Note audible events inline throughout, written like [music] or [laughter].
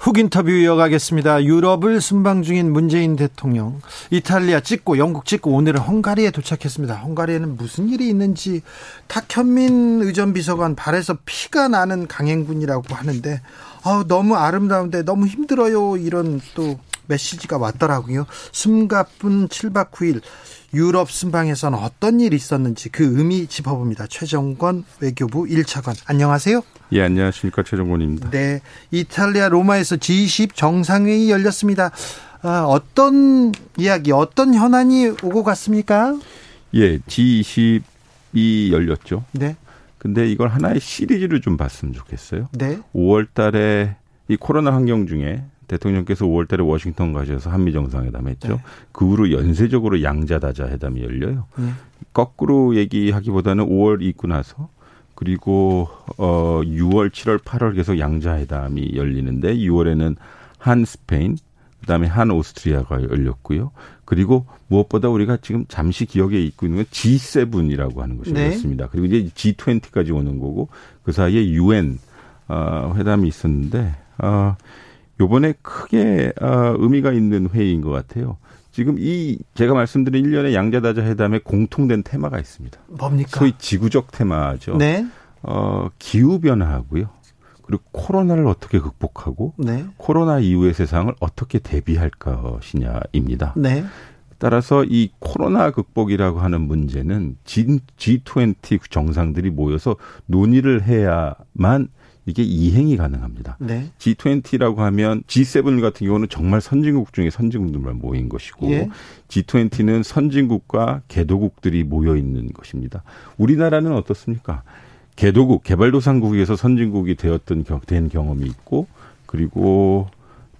훅 인터뷰 이어가겠습니다. 유럽을 순방 중인 문재인 대통령 이탈리아 찍고 영국 찍고 오늘은 헝가리에 도착했습니다. 헝가리에는 무슨 일이 있는지 탁현민 의전 비서관 발에서 피가 나는 강행군이라고 하는데 아, 너무 아름다운데 너무 힘들어요 이런 또 메시지가 왔더라고요. 숨가쁜 7박 9일 유럽 순방에서는 어떤 일이 있었는지 그 의미 짚어봅니다. 최정권 외교부 1차관. 안녕하세요. 예, 안녕하십니까. 최정권입니다. 네. 이탈리아 로마에서 G20 정상회의 열렸습니다. 아, 어떤 이야기, 어떤 현안이 오고 갔습니까? 예, G20이 열렸죠. 네. 근데 이걸 하나의 시리즈를 좀 봤으면 좋겠어요. 네. 5월 달에 이 코로나 환경 중에 대통령께서 5월 달에 워싱턴 가셔서 한미 정상회담 했죠. 네. 그 후로 연쇄적으로 양자다자 회담이 열려요. 네. 거꾸로 얘기하기보다는 5월 있고 나서 그리고 어 6월, 7월, 8월 계속 양자회담이 열리는데 6월에는 한 스페인, 그다음에 한 오스트리아가 열렸고요. 그리고 무엇보다 우리가 지금 잠시 기억에 있고 있는 건 G7이라고 하는 것이 네. 열렸습니다. 그리고 이제 G20까지 오는 거고 그 사이에 UN 어, 회담이 있었는데 어, 요번에 크게 어, 의미가 있는 회의인 것 같아요. 지금 이 제가 말씀드린 1년의 양자다자 회담에 공통된 테마가 있습니다. 뭡니까? 소위 지구적 테마죠. 네. 어, 기후 변화하고요. 그리고 코로나를 어떻게 극복하고 네. 코로나 이후의 세상을 어떻게 대비할 것이냐입니다. 네. 따라서 이 코로나 극복이라고 하는 문제는 G20 정상들이 모여서 논의를 해야만 이게 이행이 가능합니다. 네. G20라고 하면 G7 같은 경우는 정말 선진국 중에 선진국들만 모인 것이고 예. G20는 선진국과 개도국들이 모여 있는 것입니다. 우리나라는 어떻습니까? 개도국, 개발도상국에서 선진국이 되었던 된 경험이 있고 그리고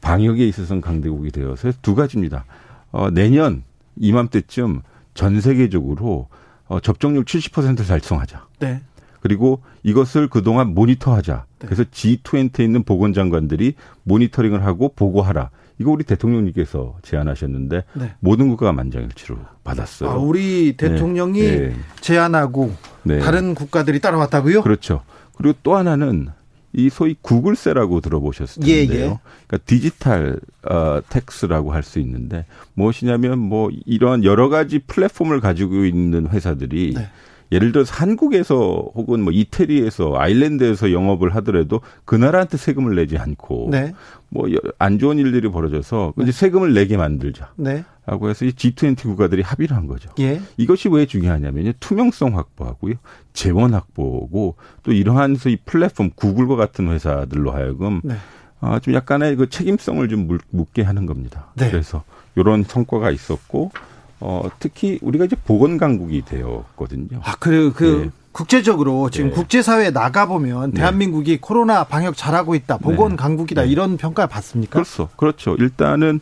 방역에 있어서는 강대국이 되어서 두 가지입니다. 어, 내년 이맘때쯤 전 세계적으로 어, 접종률 70%를 달성하자. 네. 그리고 이것을 그동안 모니터하자. 네. 그래서 G20에 있는 보건장관들이 모니터링을 하고 보고하라. 이거 우리 대통령님께서 제안하셨는데 네. 모든 국가가 만장일치로 받았어요. 아, 우리 대통령이 네. 네. 제안하고 네. 다른 국가들이 따라왔다고요? 그렇죠. 그리고 또 하나는 이 소위 구글세라고 들어보셨을 예, 텐데요. 예, 예. 그러니까 디지털 어 tax라고 할 수 있는데 무엇이냐면 뭐 이런 여러 가지 플랫폼을 가지고 있는 회사들이 네. 예를 들어서 한국에서 혹은 뭐 이태리에서 아일랜드에서 영업을 하더라도 그 나라한테 세금을 내지 않고 네. 뭐안 좋은 일들이 벌어져서 이제 세금을 내게 만들자. 네. 라고 해서 이 G20 국가들이 합의를 한 거죠. 예. 이것이 왜 중요하냐면요. 투명성 확보하고요. 재원 확보고 또 이러한 이 플랫폼 구글과 같은 회사들로 하여금 네. 아, 좀 약간의 그 책임성을 좀 묻게 하는 겁니다. 네. 그래서 이런 성과가 있었고 어, 특히 우리가 이제 보건 강국이 되었거든요. 아, 그, 그, 네. 국제적으로 지금 네. 국제사회에 나가보면 네. 대한민국이 코로나 방역 잘하고 있다, 보건 네. 강국이다, 네. 이런 평가 받습니까? 그렇죠. 그렇죠. 일단은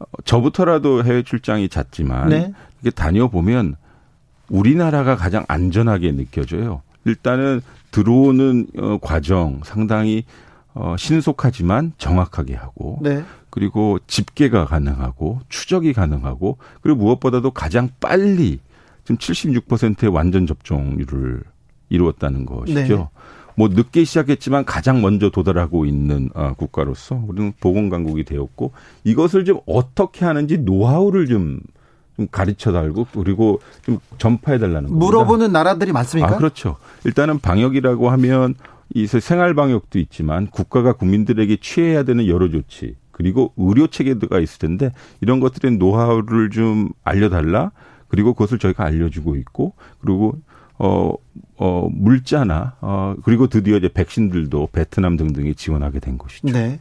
어, 저부터라도 해외 출장이 잦지만 네. 이게 다녀보면 우리나라가 가장 안전하게 느껴져요. 일단은 들어오는 어, 과정 상당히 어, 신속하지만 정확하게 하고 네. 그리고 집계가 가능하고 추적이 가능하고 그리고 무엇보다도 가장 빨리 지금 76%의 완전 접종률을 이루었다는 것이죠. 네. 뭐 늦게 시작했지만 가장 먼저 도달하고 있는 어, 국가로서 우리는 보건 강국이 되었고 이것을 좀 어떻게 하는지 노하우를 좀, 좀 가르쳐 달고 그리고 좀 전파해 달라는 겁니다. 물어보는 나라들이 많습니까? 아, 그렇죠. 일단은 방역이라고 하면 이 생활 방역도 있지만 국가가 국민들에게 취해야 되는 여러 조치 그리고 의료 체계가 있을 텐데 이런 것들의 노하우를 좀 알려달라. 그리고 그것을 저희가 알려주고 있고 그리고 어, 어, 물자나, 어, 그리고 드디어 이제 백신들도 베트남 등등이 지원하게 된 것이죠. 네.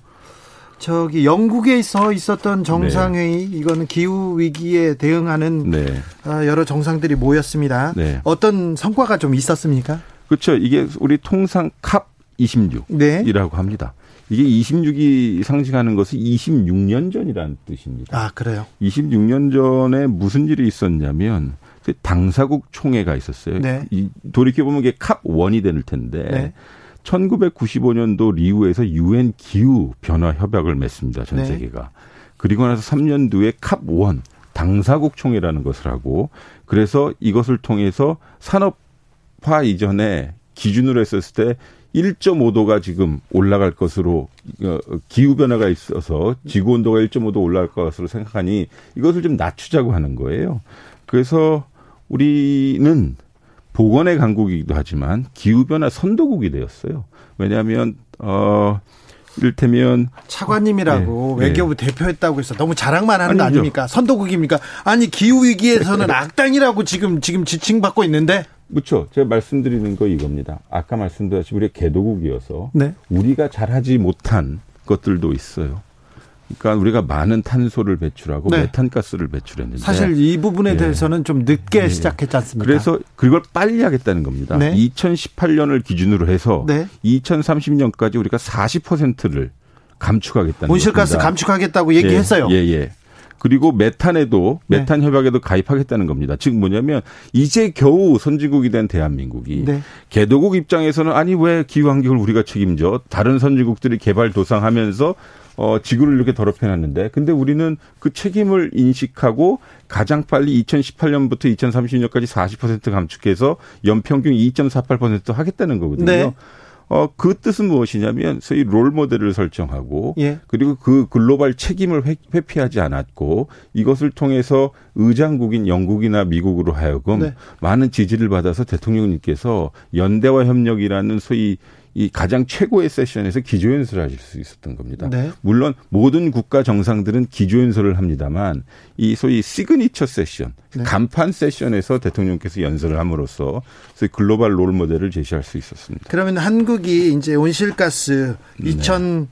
저기 영국에서 있었던 정상회의 이거는 기후 위기에 대응하는 네. 아, 여러 정상들이 모였습니다. 네. 어떤 성과가 좀 있었습니까? 그렇죠. 이게 우리 통상 캅 26이라고 네. 합니다. 이게 26이 상징하는 것은 26년 전이라는 뜻입니다. 아, 그래요? 26년 전에 무슨 일이 있었냐면 그 당사국 총회가 있었어요. 네. 돌이켜 보면 이게 캅 원이 될 텐데 네. 1995년도 리우에서 유엔 기후 변화 협약을 맺습니다. 전 네. 세계가. 그리고 나서 3년 뒤에 캅원 당사국 총회라는 것을 하고 그래서 이것을 통해서 산업화 이전에 기준으로 했었을 때 1.5도가 지금 올라갈 것으로 어, 기후 변화가 있어서 지구 온도가 1.5도 올라갈 것으로 생각하니 이것을 좀 낮추자고 하는 거예요. 그래서 우리는 보건의 강국이기도 하지만 기후 변화 선도국이 되었어요. 왜냐하면 어 이를테면 차관님이라고 네, 외교부 네. 대표했다고 해서 너무 자랑만 하는 아니죠. 거 아닙니까? 선도국입니까? 아니 기후 위기에서는 악당이라고 지금 지금 지칭받고 있는데 그렇죠. 제가 말씀드리는 거 이겁니다. 아까 말씀드렸듯이 우리 개도국이어서 네. 우리가 잘하지 못한 것들도 있어요. 그러니까 우리가 많은 탄소를 배출하고 네. 메탄가스를 배출했는데 사실 이 부분에 네. 대해서는 좀 늦게 네. 시작했지 않습니까? 그래서 그걸 빨리 하겠다는 겁니다. 2018년을 기준으로 해서 2030년까지 우리가 40%를 감축하겠다는 온실가스 겁니다. 감축하겠다고 얘기했어요. 예, 예. 예. 그리고 메탄에도 네. 메탄 협약에도 가입하겠다는 겁니다. 즉 뭐냐면 이제 겨우 선진국이 된 대한민국이 네. 개도국 입장에서는 아니 왜 기후 환경을 우리가 책임져 다른 선진국들이 개발 도상하면서 어, 지구를 이렇게 더럽혀 놨는데, 근데 우리는 그 책임을 인식하고 가장 빨리 2018년부터 2030년까지 40% 감축해서 연평균 2.48% 하겠다는 거거든요. 네. 어, 그 뜻은 무엇이냐면 소위 롤 모델을 설정하고 예. 그리고 그 글로벌 책임을 회, 회피하지 않았고 이것을 통해서 의장국인 영국이나 미국으로 하여금 네. 많은 지지를 받아서 대통령님께서 연대와 협력이라는 소위 이 가장 최고의 세션에서 기조연설을 하실 수 있었던 겁니다. 네. 물론 모든 국가 정상들은 기조연설을 합니다만 이 소위 시그니처 세션, 네. 간판 세션에서 대통령께서 연설을 함으로써 소위 글로벌 롤 모델을 제시할 수 있었습니다. 그러면 한국이 이제 온실가스 2000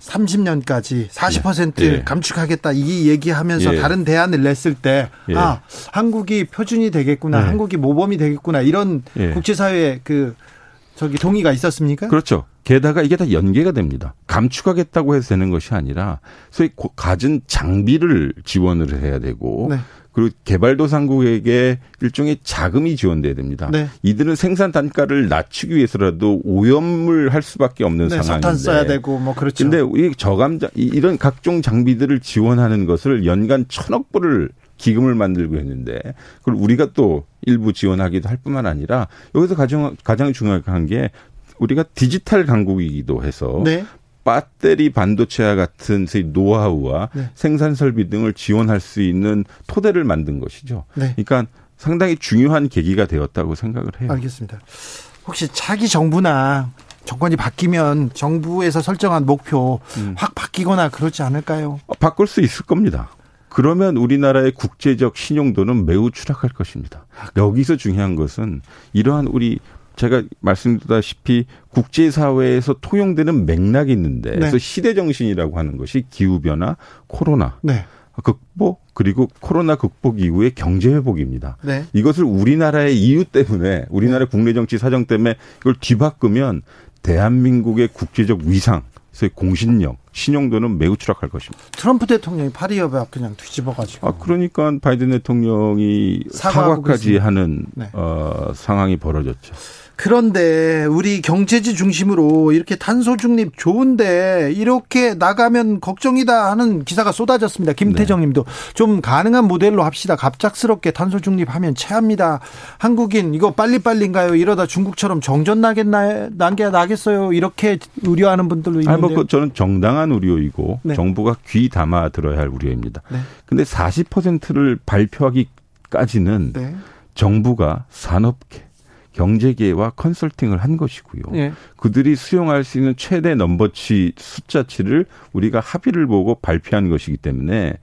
30년까지 40% 네. 예. 감축하겠다 이 얘기하면서 예. 다른 대안을 냈을 때 예. 아, 한국이 표준이 되겠구나. 네. 한국이 모범이 되겠구나. 이런 예. 국제사회의 그 저기 동의가 있었습니까? 그렇죠. 게다가 이게 다 연계가 됩니다. 감축하겠다고 해서 되는 것이 아니라 소위 가진 장비를 지원을 해야 되고 네. 그리고 개발도상국에게 일종의 자금이 지원돼야 됩니다. 네. 이들은 생산 단가를 낮추기 위해서라도 오염을 할 수밖에 없는 네, 상황인데. 석탄 써야 되고 뭐 그렇죠. 근데 이 저감장 이런 각종 장비들을 지원하는 것을 연간 천억 불을 기금을 만들고 했는데 그걸 우리가 또 일부 지원하기도 할 뿐만 아니라 여기서 가장 가장 중요한 게 우리가 디지털 강국이기도 해서 네. 배터리 반도체와 같은 노하우와 네. 생산 설비 등을 지원할 수 있는 토대를 만든 것이죠. 네. 그러니까 상당히 중요한 계기가 되었다고 생각을 해요. 알겠습니다. 혹시 차기 정부나 정권이 바뀌면 정부에서 설정한 목표 음. 확 바뀌거나 그렇지 않을까요? 어, 바꿀 수 있을 겁니다. 그러면 우리나라의 국제적 신용도는 매우 추락할 것입니다. 여기서 중요한 것은 이러한 우리 제가 말씀드렸다시피 국제사회에서 통용되는 맥락이 있는데 네. 그래서 시대 정신이라고 하는 것이 기후변화, 코로나, 네. 극복 그리고 코로나 극복 이후의 경제 회복입니다. 네. 이것을 우리나라의 이유 때문에 우리나라 네. 국내 정치 사정 때문에 이걸 뒤바꾸면 대한민국의 국제적 위상 그래서 공신력, 신용도는 매우 추락할 것입니다. 트럼프 대통령이 파리 협약 그냥 뒤집어가지고. 아 그러니까 바이든 대통령이 사과까지 하는 네. 어, 상황이 벌어졌죠. 그런데 우리 경제지 중심으로 이렇게 탄소 중립 좋은데 이렇게 나가면 걱정이다 하는 기사가 쏟아졌습니다. 김태정 님도 네. 좀 가능한 모델로 합시다. 갑작스럽게 탄소 중립하면 체합니다. 한국인 이거 빨리빨리인가요? 이러다 중국처럼 정전 나겠나 난게 나겠어요. 이렇게 우려하는 분들도 있는데. 뭐그 저는 정당한 우려이고 네. 정부가 귀 담아 들어야 할 우려입니다. 네. 근데 40%를 발표하기까지는 네. 정부가 산업계 경제계와 컨설팅을 한 것이고요. 예. 그들이 수용할 수 있는 최대 넘버치 숫자치를 우리가 합의를 보고 발표한 것이기 때문에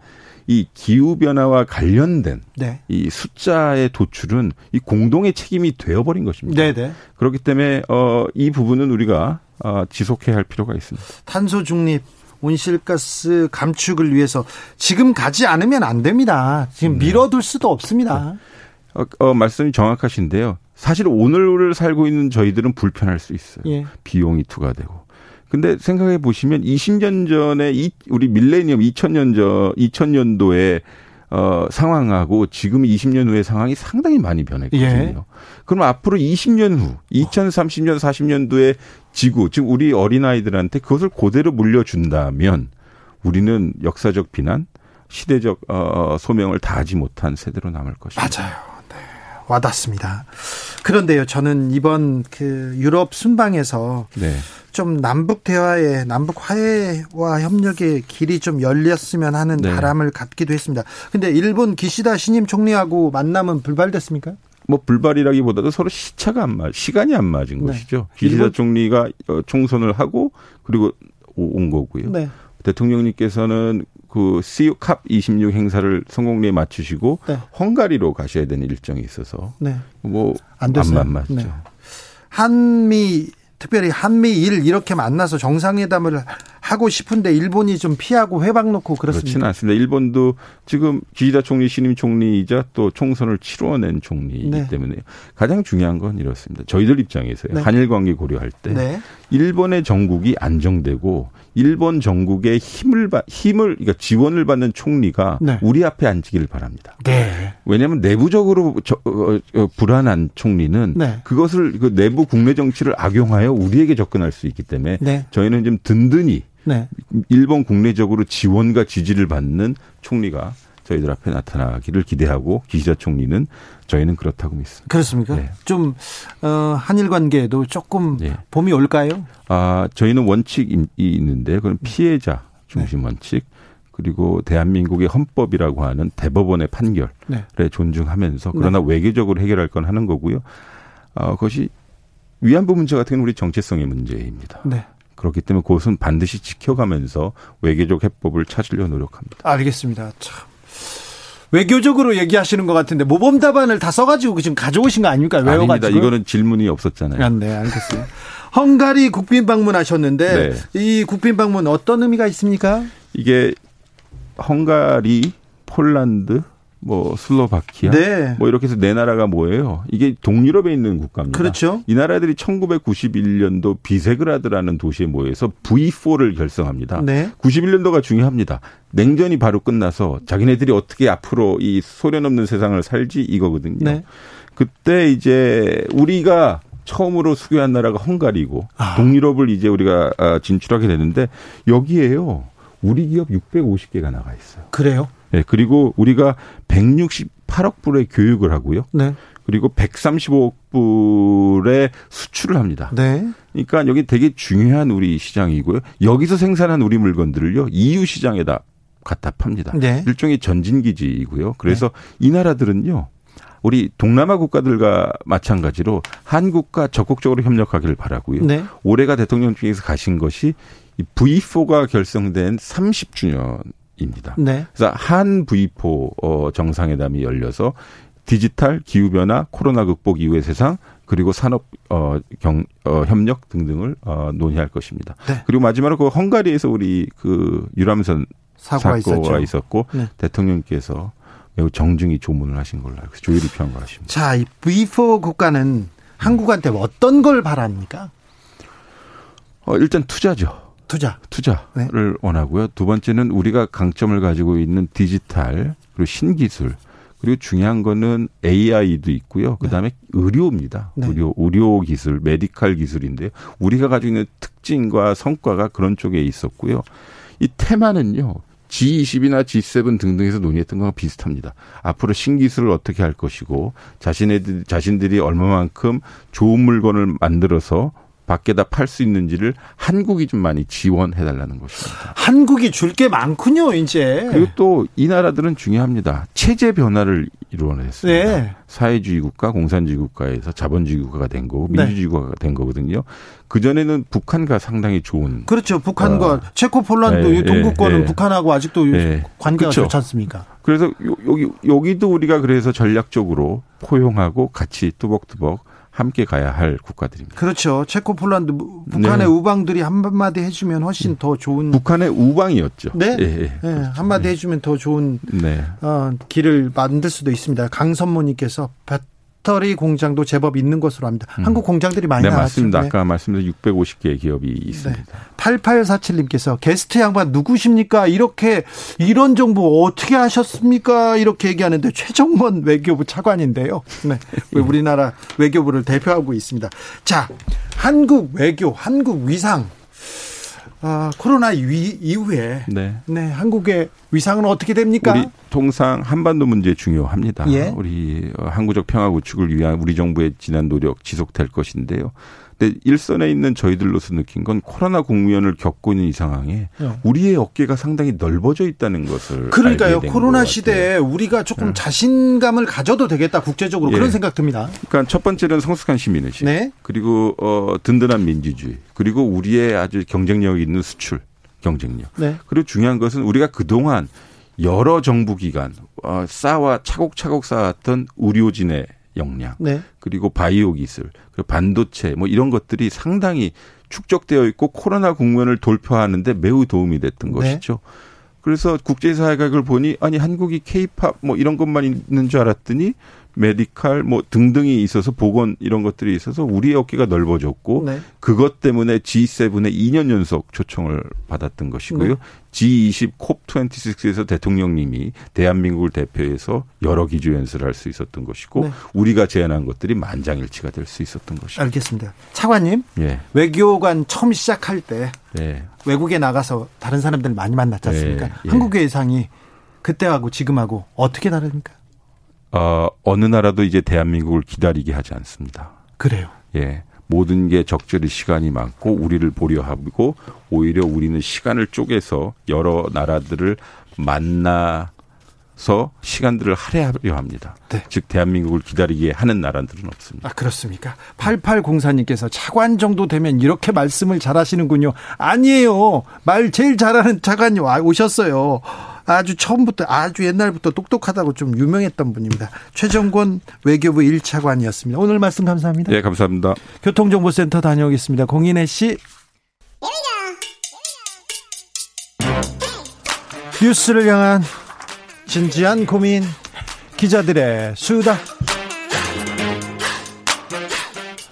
이 기후 변화와 관련된 네. 이 숫자의 도출은 이 공동의 책임이 되어버린 것입니다. 네네. 네. 그렇기 때문에 어이 부분은 우리가 어 지속해야 할 필요가 있습니다. 탄소 중립 온실가스 감축을 위해서 지금 가지 않으면 안 됩니다. 지금 네. 미뤄둘 수도 없습니다. 어, 어, 말씀이 정확하신데요. 사실 오늘을 살고 있는 저희들은 불편할 수 있어요. 예. 비용이 투과되고. 근데 생각해 보시면 20년 전에 이 우리 밀레니엄 2000년 전 2000년도에 어 상황하고 지금 20년 후의 상황이 상당히 많이 변했거든요. 예. 그럼 앞으로 20년 후 2030년 40년도에 지구 지금 우리 어린아이들한테 그것을 그대로 물려준다면 우리는 역사적 비난, 시대적 어 소명을 다하지 못한 세대로 남을 것입니다. 맞아요. 네. 와닿습니다. 그런데요, 저는 이번 그 유럽 순방에서 네. 좀 남북 대화에 남북 화해와 협력의 길이 좀 열렸으면 하는 네. 바람을 갖기도 했습니다. 근데 일본 기시다 신임 총리하고 만남은 불발됐습니까? 뭐 불발이라기보다도 서로 시차가 안 맞, 시간이 안 맞은 네. 것이죠. 기시다 일본? 총리가 어, 총선을 하고 그리고 온 거고요. 네. 대통령님께서는 그 CU 캅26 행사를 성공리에 맞추시고 네. 헝가리로 가셔야 되는 일정이 있어서 네. 뭐안 맞죠. 네. 한미 특별히 한미일 이렇게 만나서 정상회담을 하고 싶은데 일본이 좀 피하고 회박 놓고 그렇습니다. 그렇지는 않습니다. 일본도 지금 기시다 총리 신임 총리이자 또 총선을 치러낸 총리이기 네. 때문에 가장 중요한 건 이렇습니다. 저희들 입장에서요. 네. 한일 관계 고려할 때 네. 일본의 정국이 안정되고 일본 정국의 힘을 힘을 그러니까 지원을 받는 총리가 네. 우리 앞에 앉기를 바랍니다. 네. 왜냐하면 내부적으로 저, 어, 어, 불안한 총리는 네. 그것을 그 내부 국내 정치를 악용하여 우리에게 접근할 수 있기 때문에 네. 저희는 좀 든든히 네. 일본 국내적으로 지원과 지지를 받는 총리가 저희들 앞에 나타나기를 기대하고 기시다 총리는 저희는 그렇다고 믿습니다. 그렇습니까? 네. 좀 어, 한일 관계에도 조금 네. 봄이 올까요? 아 저희는 원칙이 있는데 그건 피해자 중심 네. 원칙 그리고 대한민국의 헌법이라고 하는 대법원의 판결에 네. 존중하면서 그러나 네. 외교적으로 해결할 건 하는 거고요. 어, 그것이 위안부 문제 같은 우리 정체성의 문제입니다. 네. 그렇기 때문에 그것은 반드시 지켜가면서 외교적 해법을 찾으려 노력합니다. 알겠습니다. 참. 외교적으로 얘기하시는 것 같은데 모범 답안을 다 써가지고 지금 가져오신 거 아닙니까? 외워가지고. 아닙니다. 이거는 질문이 없었잖아요. 아, 네, 알겠습니다. 헝가리 국빈 방문하셨는데 네. 이 국빈 방문 어떤 의미가 있습니까? 이게 헝가리, 폴란드, 뭐 슬로바키아 네. 뭐 이렇게 해서 네 나라가 뭐예요? 이게 동유럽에 있는 국가입니다. 그렇죠. 이 나라들이 1991년도 비세그라드라는 도시에 모여서 V4를 결성합니다. 네. 91년도가 중요합니다. 냉전이 바로 끝나서 자기네들이 어떻게 앞으로 이 소련 없는 세상을 살지 이거거든요. 네. 그때 이제 우리가 처음으로 수교한 나라가 헝가리고 아. 동유럽을 이제 우리가 아, 진출하게 되는데 여기에요. 우리 기업 650개가 나가 있어요. 그래요? 네, 그리고 우리가 168억 불의 교육을 하고요. 네. 그리고 135억 불의 수출을 합니다. 네. 그러니까 여기 되게 중요한 우리 시장이고요. 여기서 생산한 우리 물건들을요 EU 시장에다 갖다 팝니다. 네. 일종의 전진기지이고요. 그래서 네. 이 나라들은요. 우리 동남아 국가들과 마찬가지로 한국과 적극적으로 협력하기를 바라고요. 네. 올해가 대통령 중에서 가신 것이 V4가 결성된 30주년 입니다. 네. 그래서 한 V4 어, 정상회담이 열려서 디지털 기후 변화, 코로나 극복 이후의 세상 그리고 산업 어, 경, 어, 협력 등등을 어, 논의할 것입니다. 네. 그리고 마지막으로 그 헝가리에서 우리 그 유람선 사고가, 사고가 있었고 네. 대통령께서 매우 정중히 조문을 하신 걸로 알고 조율이 필요한 것 같습니다. 자, 이 V4 국가는 한국한테 어떤 걸 바랍니까? 어, 일단 투자죠. 투자. 투자를 네. 원하고요. 두 번째는 우리가 강점을 가지고 있는 디지털 그리고 신기술 그리고 중요한 거는 AI도 있고요. 그다음에 네. 의료입니다. 네. 의료 의료 기술, 메디칼 기술인데 우리가 가지고 있는 특징과 성과가 그런 쪽에 있었고요. 이 테마는요. G20이나 G7 등등에서 논의했던 거랑 비슷합니다. 앞으로 신기술을 어떻게 할 것이고 자신의 자신들이 얼마만큼 좋은 물건을 만들어서 밖에다 팔 수 있는지를 한국이 좀 많이 지원해 달라는 것입니다. 한국이 줄 게 많군요, 이제. 그리고 또 이 나라들은 중요합니다. 체제 변화를 이루어냈습니다. 네. 사회주의 국가, 공산주의 국가에서 자본주의 국가가 된 거고 네. 민주주의 국가가 된 거거든요. 그 전에는 북한과 상당히 좋은 그렇죠. 북한과 어. 체코 폴란드 네, 동구권은 네, 북한하고 아직도 네. 관계가 그렇죠. 좋지 않습니까? 그래서 여기 여기도 우리가 그래서 전략적으로 포용하고 같이 뚜벅뚜벅 함께 가야 할 국가들입니다. 그렇죠. 체코, 폴란드, 북한의 네. 우방들이 한마디 해주면 훨씬 더 좋은. 북한의 우방이었죠. 네. 예, 예. 네. 한마디 네. 해주면 더 좋은 네. 어, 길을 만들 수도 있습니다. 강선모님께서 미스터리 공장도 제법 있는 것으로 합니다. 음. 한국 공장들이 많이 네, 나왔죠. 맞습니다. 네. 아까 말씀드린 650개의 기업이 있습니다. 네. 8847님께서 게스트 양반 누구십니까? 이렇게 이런 정보 어떻게 하셨습니까? 이렇게 얘기하는데 최정원 외교부 차관인데요. 네. [laughs] 우리나라 외교부를 대표하고 있습니다. 자, 한국 외교, 한국 위상 아, 코로나 위, 이후에 네. 네, 한국의 위상은 어떻게 됩니까? 우리 통상 한반도 문제 중요합니다. 예? 우리 어, 항구적 평화 구축을 위한 우리 정부의 지난 노력 지속될 것인데요. 근데 일선에 있는 저희들로서 느낀 건 코로나 국면을 겪고 있는 이 상황에 네. 우리의 어깨가 상당히 넓어져 있다는 것을 그러니까요. 코로나 시대에 우리가 조금 네. 자신감을 가져도 되겠다 국제적으로 예. 그런 생각 듭니다. 그러니까 첫 번째는 성숙한 시민의식, 네. 그리고 어 든든한 민주주의, 그리고 우리의 아주 경쟁력 있는 수출 경쟁력. 네. 그리고 중요한 것은 우리가 그 동안 여러 정부 기관 어, 쌓아 차곡차곡 쌓았던 의료진의 역량, 네. 그리고 바이오 기술, 그리고 반도체 뭐 이런 것들이 상당히 축적되어 있고 코로나 국면을 돌파하는데 매우 도움이 됐던 네. 것이죠. 그래서 국제사회가 그걸 보니 아니 한국이 케이팝 뭐 이런 것만 있는 줄 알았더니 메디칼 뭐 등등이 있어서 보건 이런 것들이 있어서 우리의 어깨가 넓어졌고 네. 그것 때문에 G7에 2년 연속 초청을 받았던 것이고요. 네. G20 콥26에서 대통령님이 대한민국을 대표해서 여러 기조 연설을 할 수 있었던 것이고 네. 우리가 제안한 것들이 만장일치가 될 수 있었던 것이죠. 알겠습니다. 차관님, 예. 외교관 처음 시작할 때 예. 외국에 나가서 다른 사람들 많이 만났지 않습니까? 예. 예. 한국의 예상이 그때하고 지금하고 어떻게 다릅니까? 어, 어느 나라도 이제 대한민국을 기다리게 하지 않습니다. 그래요. 예. 모든 게 적절히 시간이 많고 우리를 보려 하고 오히려 우리는 시간을 쪼개서 여러 나라들을 만나서 시간들을 할애하려 합니다. 네. 즉 대한민국을 기다리게 하는 나라들은 없습니다. 아 그렇습니까? 8804님께서 차관 정도 되면 이렇게 말씀을 잘하시는군요. 아니에요. 말 제일 잘하는 차관이 오셨어요. 아주 처음부터 아주 옛날부터 똑똑하다고 좀 유명했던 분입니다. 최정권 외교부 1차관이었습니다. 오늘 말씀 감사합니다. 네, 감사합니다. 교통정보센터 다녀오겠습니다. 공인혜 씨. 뉴스를 향한 진지한 고민 기자들의 수다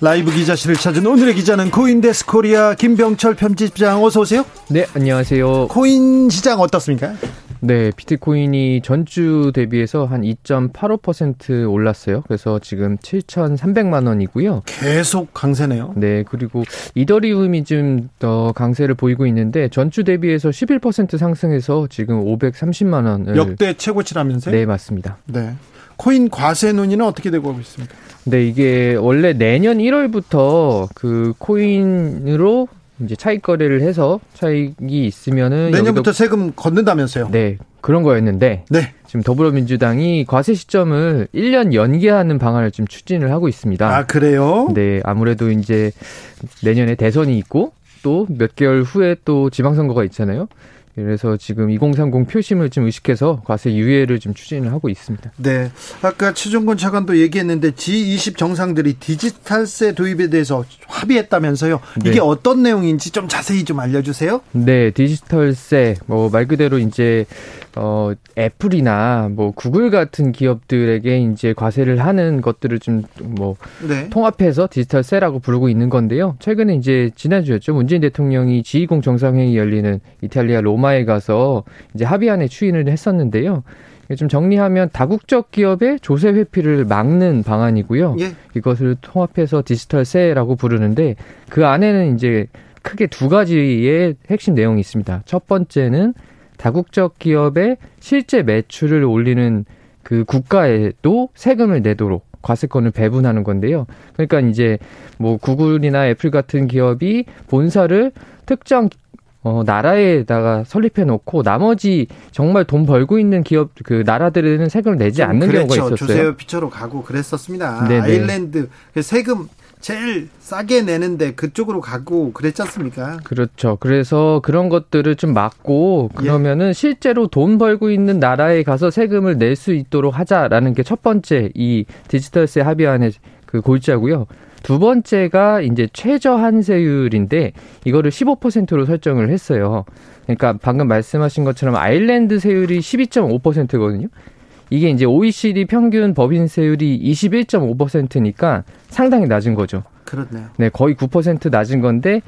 라이브 기자실을 찾은 오늘의 기자는 코인데스크 코리아 김병철 편집장 어서 오세요. 네, 안녕하세요. 코인 시장 어떻습니까? 네, 비트코인이 전주 대비해서 한 2.85% 올랐어요. 그래서 지금 7,300만 원이고요. 계속 강세네요. 네, 그리고 이더리움이 좀 더 강세를 보이고 있는데 전주 대비해서 11% 상승해서 지금 530만 원을 역대 최고치라면서요? 네, 맞습니다. 네. 코인 과세 논의는 어떻게 되고 있습니까? 네, 이게 원래 내년 1월부터 그 코인으로 이제 차익 거래를 해서 차익이 있으면은 내년부터 세금 걷는다면서요? 네. 그런 거였는데 네. 지금 더불어민주당이 과세 시점을 1년 연기하는 방안을 좀 추진을 하고 있습니다. 아, 그래요? 네. 아무래도 이제 내년에 대선이 있고 또 몇 개월 후에 또 지방선거가 있잖아요. 그래서 지금 2030 표심을 좀 의식해서 과세 유예를 좀 추진을 하고 있습니다. 네. 아까 최종권 차관도 얘기했는데 G20 정상들이 디지털세 도입에 대해서 합의했다면서요. 이게 네. 어떤 내용인지 좀 자세히 좀 알려 주세요. 네. 디지털세, 뭐 말 그대로 이제 어, 애플이나 뭐 구글 같은 기업들에게 이제 과세를 하는 것들을 좀뭐 네. 통합해서 디지털세라고 부르고 있는 건데요. 최근에 이제 지난주였죠. 문재인 대통령이 G20 정상회의 열리는 이탈리아 로마에 가서 이제 합의안에 추인을 했었는데요. 좀 정리하면 다국적 기업의 조세 회피를 막는 방안이고요. 예. 이것을 통합해서 디지털세라고 부르는데 그 안에는 이제 크게 두 가지의 핵심 내용이 있습니다. 첫 번째는 다국적 기업의 실제 매출을 올리는 그 국가에도 세금을 내도록 과세권을 배분하는 건데요. 그러니까 이제 뭐 구글이나 애플 같은 기업이 본사를 특정 어, 나라에다가 설립해 놓고 나머지 정말 돈 벌고 있는 기업 그 나라들에는 세금을 내지 않는 그렇죠. 경우가 있었어요. 조세 피처로 가고 그랬었습니다. 네네. 아일랜드 그 세금 제일 싸게 내는데 그쪽으로 가고 그랬지 않습니까? 그렇죠. 그래서 그런 것들을 좀 막고 그러면은 예. 실제로 돈 벌고 있는 나라에 가서 세금을 낼 수 있도록 하자라는 게 첫 번째 이 디지털세 합의안의 그 골자고요. 두 번째가 이제 최저 한세율인데 이거를 15%로 설정을 했어요. 그러니까 방금 말씀하신 것처럼 아일랜드 세율이 12.5%거든요. 이게 이제 OECD 평균 법인세율이 21.5%니까 상당히 낮은 거죠. 그렇네요. 네, 거의 9% 낮은 건데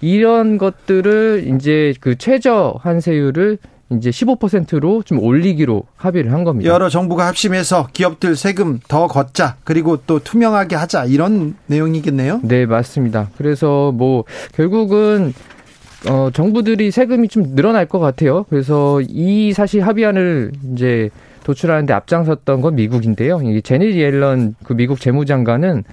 이런 것들을 이제 그 최저 한세율을 이제 15%로 좀 올리기로 합의를 한 겁니다. 여러 정부가 합심해서 기업들 세금 더 걷자 그리고 또 투명하게 하자 이런 내용이겠네요. 네, 맞습니다. 그래서 뭐 결국은 어 정부들이 세금이 좀 늘어날 것 같아요. 그래서 이 사실 합의안을 이제 도출하는데 앞장섰던 건 미국인데요. 이 제니 옐런 그 미국 재무장관은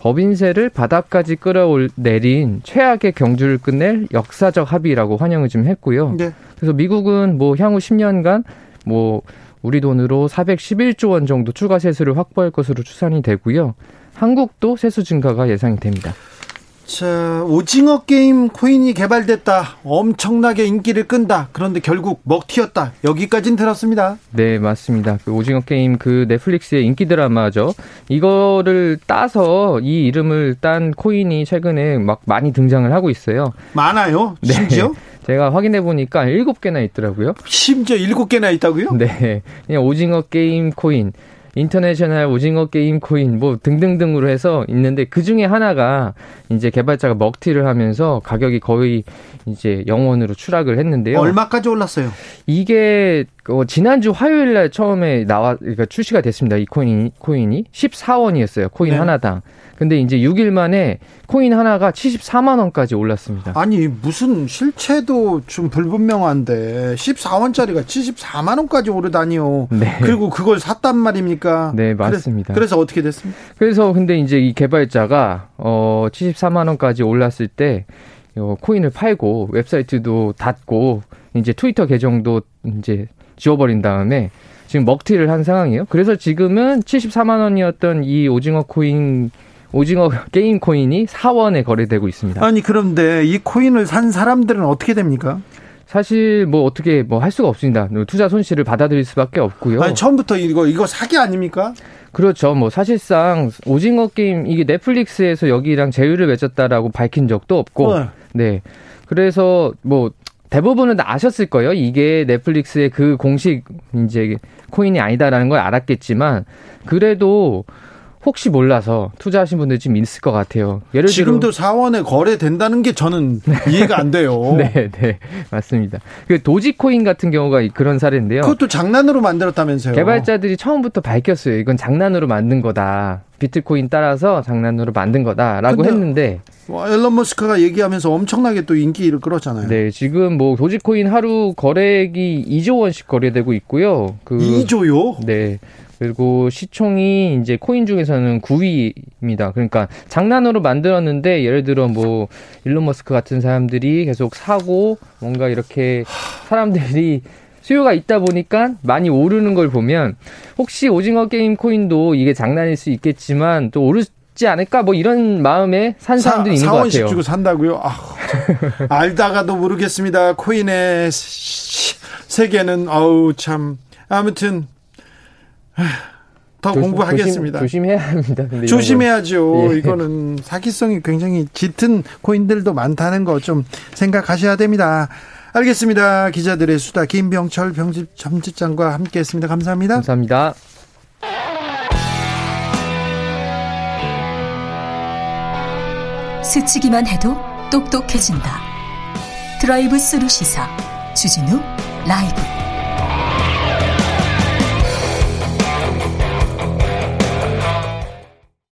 법인세를 바닥까지 끌어내린 최악의 경주를 끝낼 역사적 합의라고 환영을 좀 했고요. 네. 그래서 미국은 뭐 향후 10년간 뭐 우리 돈으로 411조 원 정도 추가 세수를 확보할 것으로 추산이 되고요. 한국도 세수 증가가 예상이 됩니다. 자, 오징어 게임 코인이 개발됐다. 엄청나게 인기를 끈다. 그런데 결국 먹튀였다. 여기까지는 들었습니다. 네, 맞습니다. 그 오징어 게임 그 넷플릭스의 인기 드라마죠. 이거를 따서 이 이름을 딴 코인이 최근에 막 많이 등장을 하고 있어요. 많아요? 네. 심지어? 네. 제가 확인해 보니까 7개나 있더라고요. 심지어 7개나 있다고요? 네. 그냥 오징어 게임 코인. International 오징어 게임 코인 뭐 등등등으로 해서 있는데 그 중에 하나가 이제 개발자가 먹튀를 하면서 가격이 거의 이제 영원으로 추락을 했는데요. 얼마까지 올랐어요? 이게 어, 지난주 화요일 날 처음에 나와 그러니까 출시가 됐습니다. 이 코인이 코인이 14원이었어요. 코인 네. 하나당. 근데 이제 6일 만에 코인 하나가 74만 원까지 올랐습니다. 아니 무슨 실체도 좀 불분명한데 14원짜리가 74만 원까지 오르다니요. 네. 그리고 그걸 샀단 말입니까? 네 맞습니다. 그래, 서 어떻게 됐습니까? 그래서 근데 이제 이 개발자가 어 74만 원까지 올랐을 때 어, 코인을 팔고 웹사이트도 닫고 이제 트위터 계정도 이제 지워버린 다음에 지금 먹튀를 한 상황이에요. 그래서 지금은 74만 원이었던 이 오징어 코인 오징어 게임 코인이 4원에 거래되고 있습니다. 아니 그런데 이 코인을 산 사람들은 어떻게 됩니까? 사실 뭐 어떻게 뭐 할 수가 없습니다. 투자 손실을 받아들일 수밖에 없고요. 아니 처음부터 이거 이거 사기 아닙니까? 그렇죠. 뭐 사실상 오징어 게임 이게 넷플릭스에서 여기랑 제휴를 맺었다라고 밝힌 적도 없고, 네. 네. 그래서 뭐 대부분은 다 아셨을 거예요. 이게 넷플릭스의 그 공식 이제 코인이 아니다라는 걸 알았겠지만 그래도 혹시 몰라서 투자하신 분들 좀 있을 것 같아요. 예를 지금도 사원에 거래된다는 게 저는 [laughs] 이해가 안 돼요. [laughs] 네, 네, 맞습니다. 그 도지코인 같은 경우가 그런 사례인데요. 그것도 장난으로 만들었다면서요. 개발자들이 처음부터 밝혔어요. 이건 장난으로 만든 거다. 비트코인 따라서 장난으로 만든 거다라고 했는데 와, 앨런 머스크가 얘기하면서 엄청나게 또 인기를 끌었잖아요. 네, 지금 뭐 도지코인 하루 거래액이 2조 원씩 거래되고 있고요. 그 2조요? 네. 그리고 시총이 이제 코인 중에서는 9위입니다. 그러니까 장난으로 만들었는데 예를 들어 뭐 일론 머스크 같은 사람들이 계속 사고 뭔가 이렇게 사람들이 수요가 있다 보니까 많이 오르는 걸 보면 혹시 오징어 게임 코인도 이게 장난일 수 있겠지만 또 오르 지 않을까 뭐 이런 마음에 산 사람들이 있는 것 같아요. 주고 산다고요? 아, [laughs] 알다가도 모르겠습니다. 코인의 세계는 어우 참 아무튼 [sighs] 더 조심, 공부하겠습니다. 조심, 해야 합니다. 조심해야죠. 예. 이거는 [laughs] 사기성이 굉장히 짙은 코인들도 많다는 거 좀 생각하셔야 됩니다. 알겠습니다. 기자들의 수다 김병철 병집 점집장과 함께했습니다. 감사합니다. 감사합니다. 스치기만 해도 똑똑해진다. 드라이브 스루 시사 주진우 라이브.